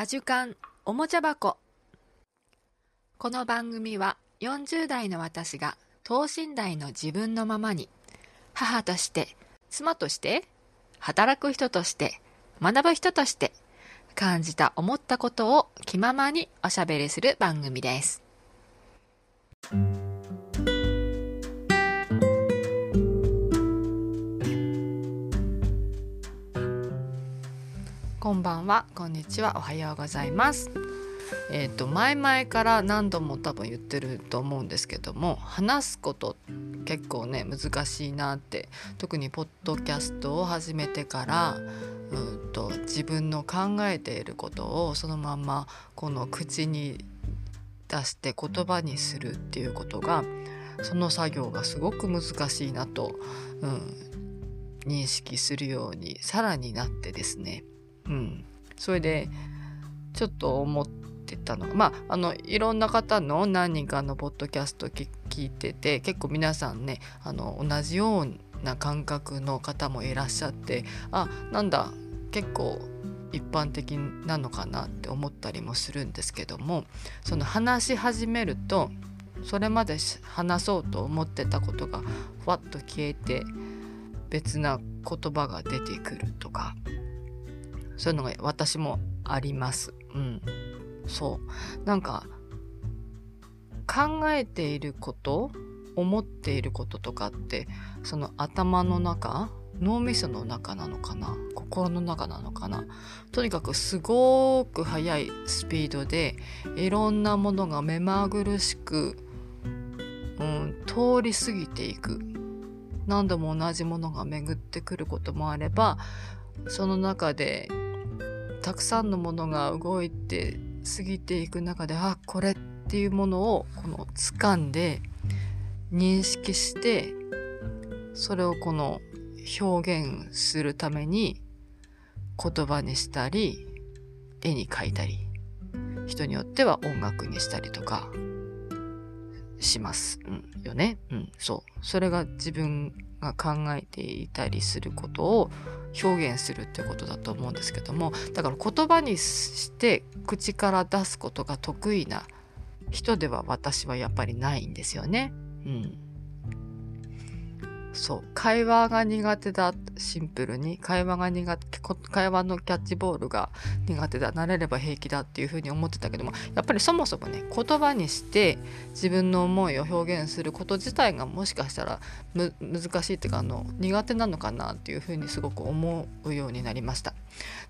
アジュカンおもちゃ箱。この番組は40代の私が等身大の自分のままに母として妻として働く人として学ぶ人として感じた思ったことを気ままにおしゃべりする番組です。こんばんは。こんにちは。おはようございます。えっ、と前々から何度も多分言ってると思うんですけども話すこと結構ね難しいなって特にポッドキャストを始めてからうんと自分の考えていることをそのままこの口に出して言葉にするっていうことがその作業がすごく難しいなと、うん、認識するようにさらになってですね、うん、それでちょっと思ってたのがまああのいろんな方の何人かのポッドキャスト聞いてて結構皆さんねあの同じような感覚の方もいらっしゃってあなんだ結構一般的なのかなって思ったりもするんですけどもその話し始めるとそれまで話そうと思ってたことがふわっと消えて別な言葉が出てくるとかそういうのが私もあります。うん、そう。なんか考えていること思っていることとかってその頭の中脳みその中なのかな？心の中なのかな？とにかくすごく速いスピードでいろんなものが目まぐるしく、うん、通り過ぎていく。何度も同じものが巡ってくることもあればその中でたくさんのものが動いて過ぎていく中であこれっていうものをこの掴んで認識してそれをこの表現するために言葉にしたり絵に描いたり人によっては音楽にしたりとかします、うん、よね。うん、そう。それが自分が考えていたりすることを表現するってことだと思うんですけどもだから言葉にして口から出すことが得意な人では私はやっぱりないんですよね。うんそう。会話が苦手だシンプルに。会話が苦手会話のキャッチボールが苦手だ。慣れれば平気だっていうふうに思ってたけどもやっぱりそもそもね言葉にして自分の思いを表現すること自体がもしかしたら難しいっていうかあの苦手なのかなっていうふうにすごく思うようになりました。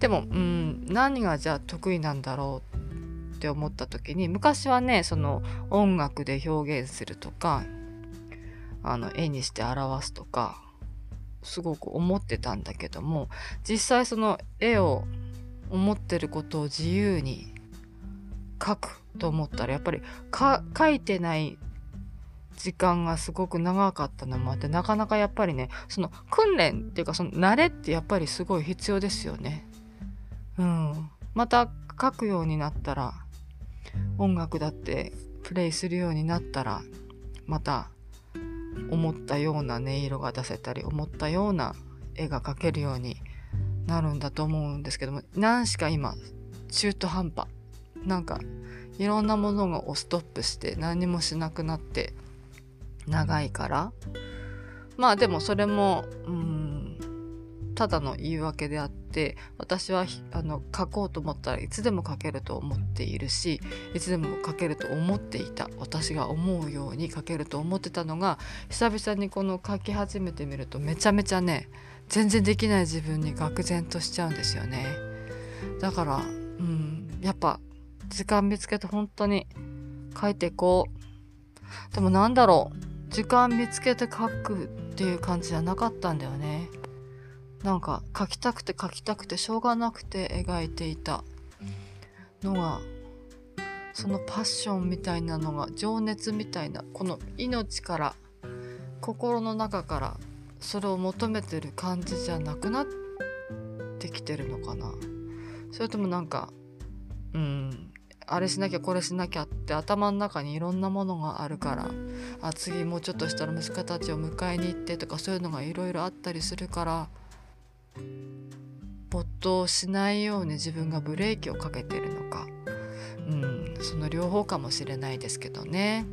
でもうん何がじゃあ得意なんだろうって思った時に昔はねその音楽で表現するとかあの絵にして表すとかすごく思ってたんだけども実際その絵を思ってることを自由に描くと思ったらやっぱり描いてない時間がすごく長かったのもあってなかなかやっぱりねその訓練っていうかその慣れってやっぱりすごい必要ですよね。うん、また書くようになったら音楽だってプレイするようになったらまた思ったような音色が出せたり思ったような絵が描けるようになるんだと思うんですけども何しか今中途半端。なんかいろんなものがストップして何もしなくなって長いから。まあでもそれもうんただの言い訳であて私はあの書こうと思ったらいつでも書けると思っているしいつでも書けると思っていた私が思うように書けると思ってたのが久々にこの書き始めてみるとめちゃめちゃね全然できない自分に愕然としちゃうんですよね。だからうんやっぱ時間見つけて本当に書いていこう。でもなんだろう時間見つけて書くっていう感じじゃなかったんだよね。なんか描きたくて描きたくてしょうがなくて描いていたのがそのパッションみたいなのが情熱みたいなこの命から心の中からそれを求めてる感じじゃなくなってきてるのかな。それともなんかうんあれしなきゃこれしなきゃって頭の中にいろんなものがあるからあ次もうちょっとしたら息子たちを迎えに行ってとかそういうのがいろいろあったりするから没頭しないように自分がブレーキをかけてるのか、うん、その両方かもしれないですけどね。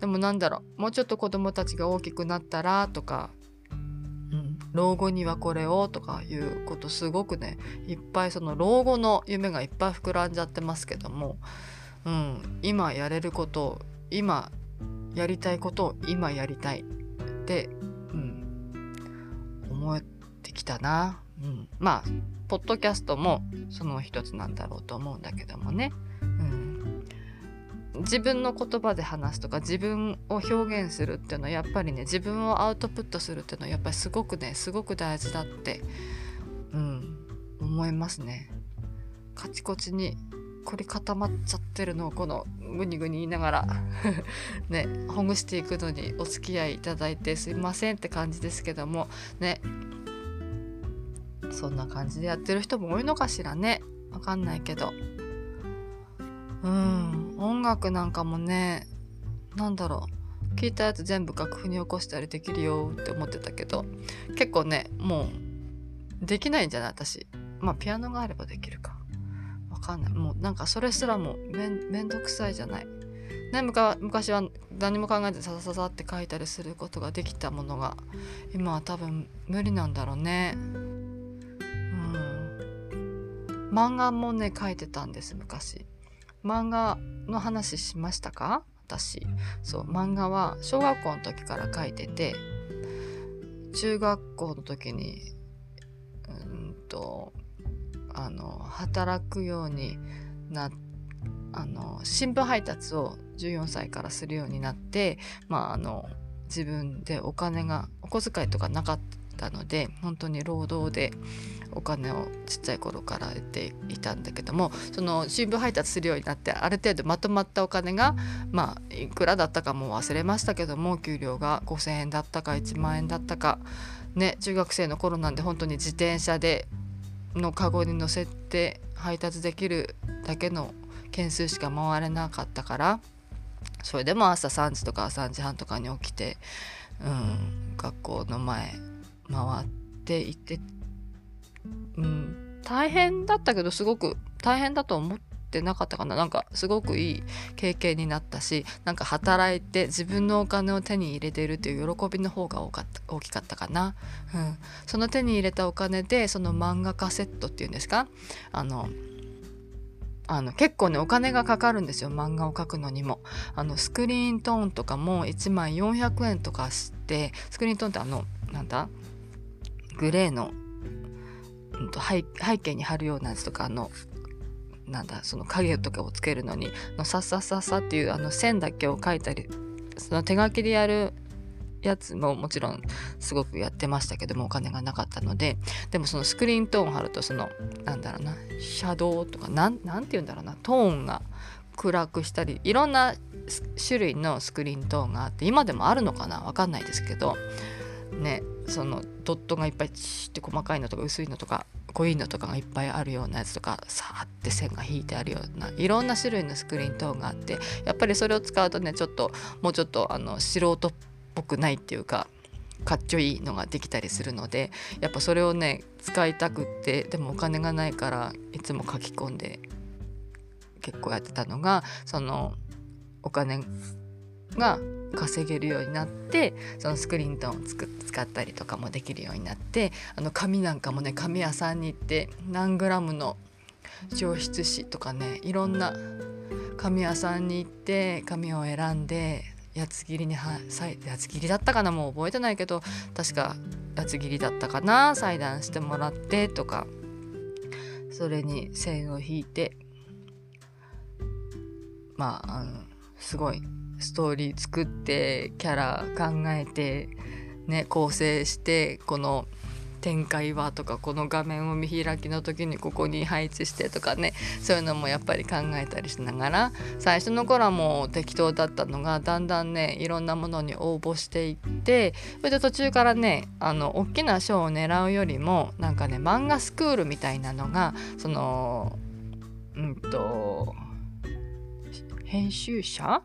でもなんだろうもうちょっと子供たちが大きくなったらとか、うん、老後にはこれをとかいうことすごくねいっぱいその老後の夢がいっぱい膨らんじゃってますけども、うん、今やれることを今やりたいことを今やりたいって、うん、思ってきたな。うん、まあポッドキャストもその一つなんだろうと思うんだけどもね。自分の言葉で話すとか自分を表現するっていうのはやっぱりね自分をアウトプットするっていうのはやっぱりすごくねすごく大事だって、うん、思いますね。カチコチに凝り固まっちゃってるのをこのグニグニ言いながら ねほぐしていくのにお付き合いいただいてすいませんって感じですけどもねそんな感じでやってる人も多いのかしらね。わかんないけど。うん。音楽なんかもね何だろう。聞いたやつ全部楽譜に起こしたりできるよって思ってたけど。結構ねもうできないんじゃない？私。まあピアノがあればできるか。わかんない。もうなんかそれすらもめめんどくさいじゃない。ね、昔は何も考えずささささって書いたりすることができたものが今は多分無理なんだろうね。漫画もね書いてたんです昔。漫画の話しましたか？私そう漫画は小学校の時から書いてて中学校の時にうんとあの働くようになあの新聞配達を14歳からするようになってまああの自分でお金がお小遣いとかなかったたので本当に労働でお金をちっちゃい頃から得ていたんだけどもその新聞配達するようになってある程度まとまったお金がまあいくらだったかも忘れましたけども給料が5,000円だったか1万円だったかね中学生の頃なんで本当に自転車でのカゴに乗せて配達できるだけの件数しか回れなかったからそれでも朝3時とか3時半とかに起きて、うん、学校の前回って行ってうん、大変だったけどすごく大変だと思ってなかったかな。なんかすごくいい経験になったしなんか働いて自分のお金を手に入れているっていう喜びの方が多かった大きかったかな、うん、その手に入れたお金でその漫画カセットっていうんですか？あのあの結構ねお金がかかるんですよ。漫画を描くのにも。あのスクリーントーンとかも1枚400円とかしてスクリーントーンってあのなんだ？グレーのうんと背背景に貼るようなやつとかあのなんだその影とかをつけるのにのさっさっさっさっていうあの線だけを描いたりその手書きでやるやつももちろんすごくやってましたけどもお金がなかったのででもそのスクリーントーン貼るとそのなんだろうなシャドウとかなんなんて言うんだろうなトーンが暗くしたりいろんな種類のスクリーントーンがあって今でもあるのかなわかんないですけどね。そのドットがいっぱいチって細かいのとか薄いのとか濃いのとかがいっぱいあるようなやつとかさーって線が引いてあるようないろんな種類のスクリーントーンがあってやっぱりそれを使うとねちょっともうちょっとあの素人っぽくないっていうかかっちょいいのができたりするのでやっぱそれをね使いたくってでもお金がないからいつも書き込んで結構やってたのがそのお金が稼げるようになってそのスクリーントーンをつく使ったりとかもできるようになってあの紙なんかもね紙屋さんに行って何グラムの上質紙とかねいろんな紙屋さんに行って紙を選んで八つ切りには八つ切りだったかなもう覚えてないけど確か八つ切りだったかな裁断してもらってとかそれに線を引いてまああのすごいストーリー作ってキャラ考えてね構成してこの展開はとかこの画面を見開きの時にここに配置してとかねそういうのもやっぱり考えたりしながら最初の頃はもう適当だったのがだんだんねいろんなものに応募していってそれで途中からねあの大きな賞を狙うよりもなんかね漫画スクールみたいなのがそのうんと編集者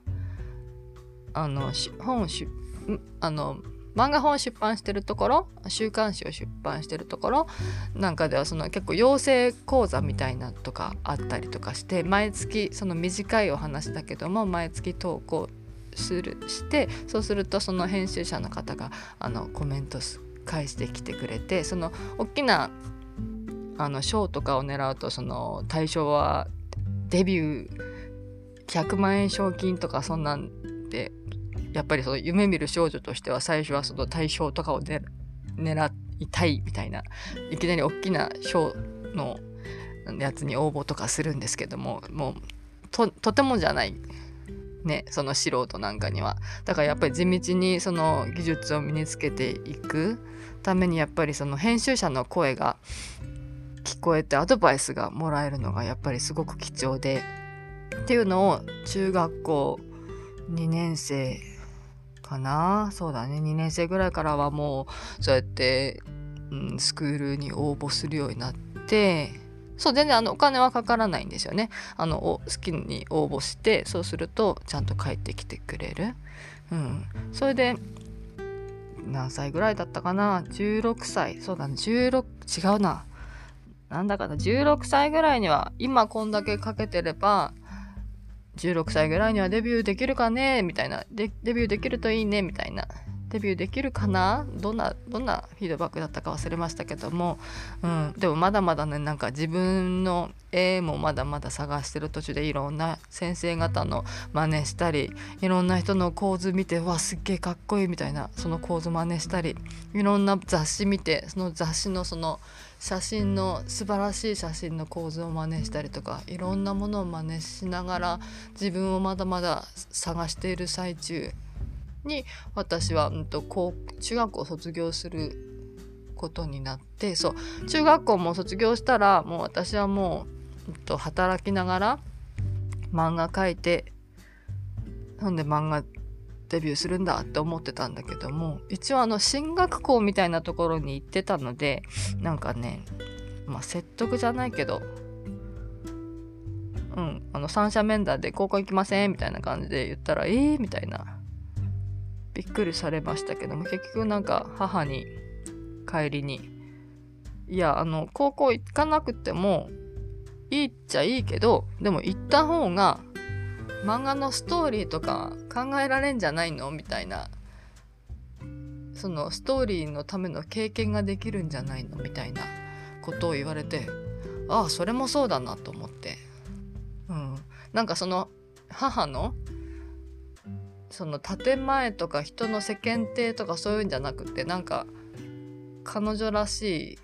あの本しあの漫画本を出版してるところ？週刊誌を出版してるところ？なんかではその結構養成講座みたいなとかあったりとかして毎月その短いお話だけども毎月投稿するしてそうするとその編集者の方があのコメント返してきてくれてその大きなあの賞とかを狙うとその対象はデビュー100万円賞金とかそんなんでやっぱりその夢見る少女としては最初はその対象とかを狙いたいみたいないきなり大きな賞のやつに応募とかするんですけどももうととてもじゃないねその素人なんかには。だからやっぱり地道にその技術を身につけていくためにやっぱりその編集者の声が聞こえてアドバイスがもらえるのがやっぱりすごく貴重でっていうのを中学校2年生かな？そうだね。2年生ぐらいからはもうそうやって、うん、スクールに応募するようになってそう全然あのお金はかからないんですよね。あの好きに応募してそうするとちゃんと帰ってきてくれる、うん、それで何歳ぐらいだったかな？16歳。そうだね。16違うな。なんだかな。16歳ぐらいには今こんだけかけてれば16歳ぐらいにはデビューできるかね？みたいな。デビューできるといいね？みたいな。デビューできるかな？どんなどんなフィードバックだったか忘れましたけども、うん、でもまだまだねなんか自分の絵もまだまだ探してる途中でいろんな先生方の真似したりいろんな人の構図見てわすっげえかっこいいみたいなその構図真似したりいろんな雑誌見てその雑誌のその写真の素晴らしい写真の構図を真似したりとかいろんなものを真似しながら自分をまだまだ探している最中。に私は、うんと、中学校を卒業することになってそう中学校も卒業したらもう私はもう、うんと、働きながら漫画描いてなんで漫画デビューするんだって思ってたんだけども一応あの進学校みたいなところに行ってたのでなんかねまあ説得じゃないけどうんあの三者面談で高校行きませんみたいな感じで言ったらええー、みたいな。びっくりされましたけども結局なんか母に帰りにいやあの高校行かなくてもいいっちゃいいけどでも行った方が漫画のストーリーとか考えられんじゃないのみたいなそのストーリーのための経験ができるんじゃないのみたいなことを言われてああそれもそうだなと思って。うん。なんかその母のその建前とか人の世間体とかそういうんじゃなくてなんか彼女らしい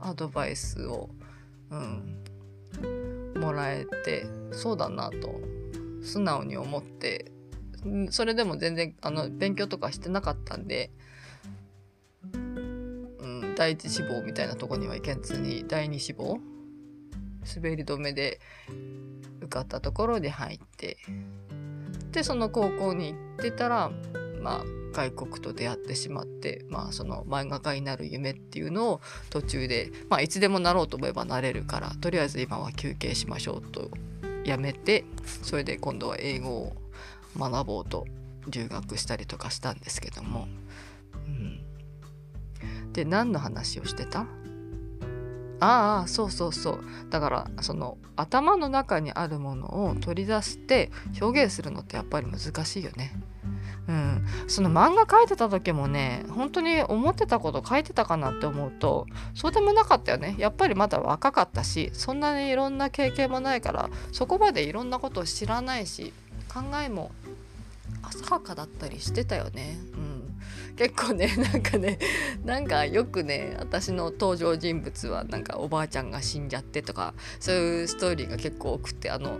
アドバイスを、うん、もらえてそうだなと素直に思ってそれでも全然あの勉強とかしてなかったんで、うん、第一志望みたいなとこには行けずに第二志望滑り止めで受かったところに入ってでその高校に行ってたらまあ外国と出会ってしまってまあその漫画家になる夢っていうのを途中でまあいつでもなろうと思えばなれるからとりあえず今は休憩しましょうとやめてそれで今度は英語を学ぼうと留学したりとかしたんですけども、うん、で何の話をしてた？ああそうそうそうだからその頭の中にあるものを取り出して表現するのってやっぱり難しいよね。うん、その漫画描いてた時もね本当に思ってたこと書いてたかなって思うとそうでもなかったよねやっぱりまだ若かったしそんなにいろんな経験もないからそこまでいろんなことを知らないし考えも浅はかだったりしてたよね。うん結構ね なんかねなんかよくね私の登場人物はなんかおばあちゃんが死んじゃってとかそういうストーリーが結構多くてあの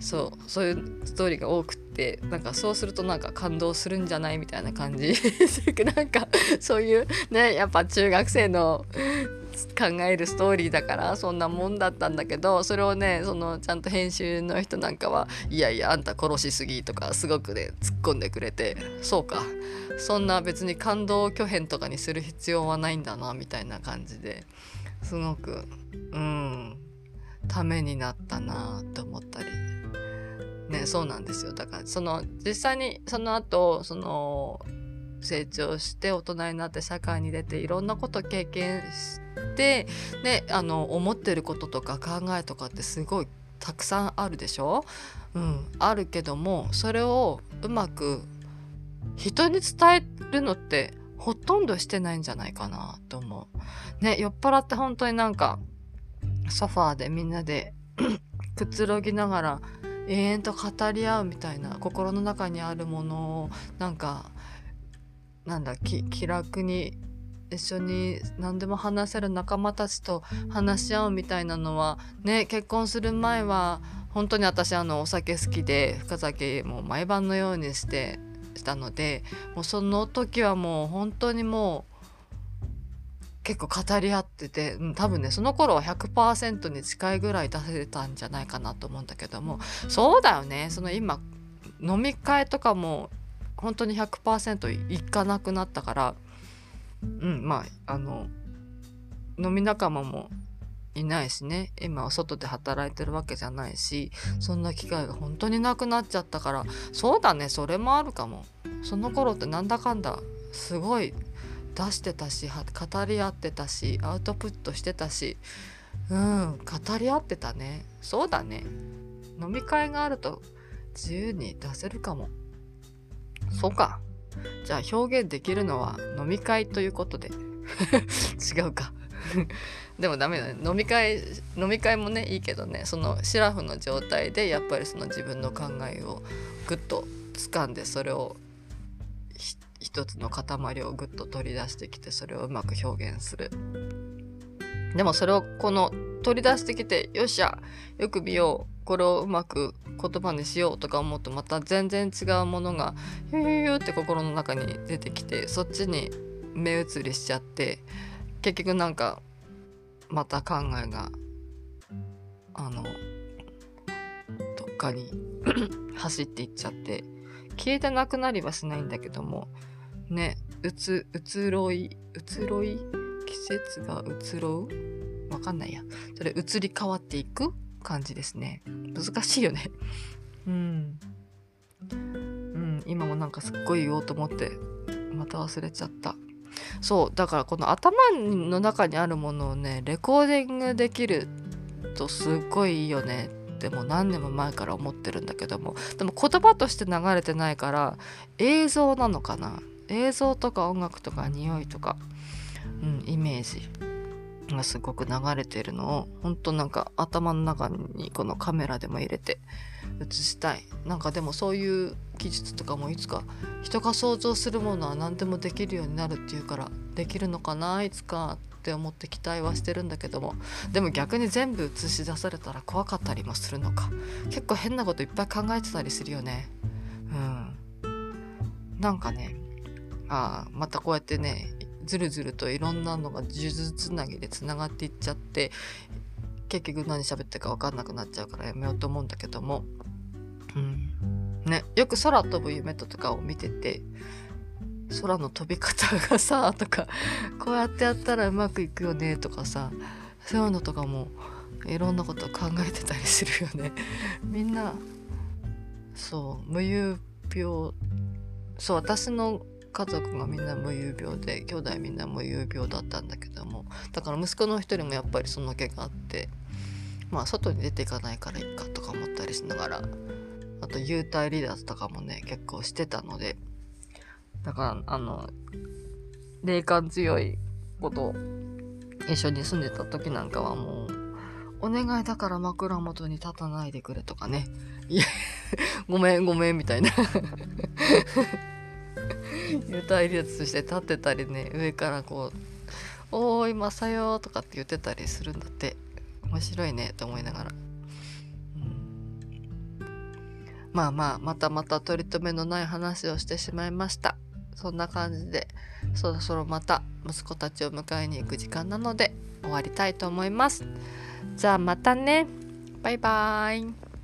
そうそういうストーリーが多くってなんかそうするとなんか感動するんじゃないみたいな感じ。なんかそういうねやっぱ中学生の考えるストーリーだからそんなもんだったんだけどそれをねそのちゃんと編集の人なんかはいやいやあんた殺しすぎとかすごくね突っ込んでくれてそうか。そんな別に感動巨編とかにする必要はないんだなみたいな感じですごくうんためになったなと思ったり。ねそうなんですよ。だからその実際にその後その成長して大人になって社会に出ていろんなこと経験してであの思ってることとか考えとかってすごいたくさんあるでしょ、うん、あるけどもそれをうまく人に伝えるのってほとんどしてないんじゃないかなと思う。ね酔っ払って本当になんかソファーでみんなで くつろぎながら永遠と語り合うみたいな心の中にあるものをなんかなんだ気楽に一緒に何でも話せる仲間たちと話し合うみたいなのはね結婚する前は本当に私あのお酒好きで深酒も毎晩のようにしてしたのでもうその時はもう本当にもう結構語り合ってて、うん、多分ねその頃は100%に近いぐらい出せたんじゃないかなと思うんだけどもそうだよね。その今飲み会とかも本当に100%いかなくなったからうんまああの飲み仲間もいないしね。今は外で働いてるわけじゃないしそんな機会が本当になくなっちゃったからそうだねそれもあるかも。その頃ってなんだかんだすごい出してたし語り合ってたしアウトプットしてたしうん語り合ってたね。そうだね。飲み会があると自由に出せるかも。そうか。じゃあ表現できるのは飲み会ということで。違うか。でもダメだね。飲み会飲み会もねいいけどね。そのシラフの状態でやっぱりその自分の考えをグッと掴んでそれを一つの塊をグッと取り出してきてそれをうまく表現する。でもそれをこの取り出してきてよっしゃよく見よう。これをうまく言葉にしようとか思うとまた全然違うものがヒューヒュって心の中に出てきてそっちに目移りしちゃって結局なんかまた考えがあのどっかに 走っていっちゃって消えてなくなりはしないんだけどもねうつ移ろい移ろい？季節が移ろう？わかんないや。それ移り変わっていく？感じですね。難しいよね。うん。うん。今もなんかすっごい言おうと思ってまた忘れちゃった。そうだからこの頭の中にあるものをねレコーディングできるとすっごいいいよね。ってもう何年も前から思ってるんだけども。でも言葉として流れてないから映像なのかな？映像とか音楽とか匂いとか、うん、イメージ。がすごく流れてるのを本当なんか頭の中にこのカメラでも入れて映したい。なんかでもそういう技術とかもいつか人が想像するものは何でもできるようになるっていうからできるのかないつかって思って期待はしてるんだけども。でも逆に全部映し出されたら怖かったりもするのか。結構変なこといっぱい考えてたりするよね。うん。なんかねあまたこうやってねずるずるといろんなのが数珠つなぎでつながっていっちゃって結局何喋ってるか分かんなくなっちゃうからやめようと思うんだけども、うん。ね、よく空飛ぶ夢とかを見てて空の飛び方がさとかこうやってやったらうまくいくよねとかさそういうのとかもいろんなこと考えてたりするよね。みんなそう無遊病。そう私の家族がみんな無遊病で兄弟みんな無遊病だったんだけどもだから息子の一人もやっぱりその毛があってまあ外に出ていかないからいいかとか思ったりしながらあと幽体離脱とかもね結構してたのでだからあの霊感強い子と一緒に住んでた時なんかはもうお願いだから枕元に立たないでくれとかね。いやごめんごめんみたいな。幽体離脱して立ってたりね上からこう「おーいマサヨ」とかって言ってたりするんだって。面白いねと思いながら、うん、まあまあまたまた取り留めのない話をしてしまいました。そんな感じでそろそろまた息子たちを迎えに行く時間なので終わりたいと思います。じゃあまたね。バイバーイ。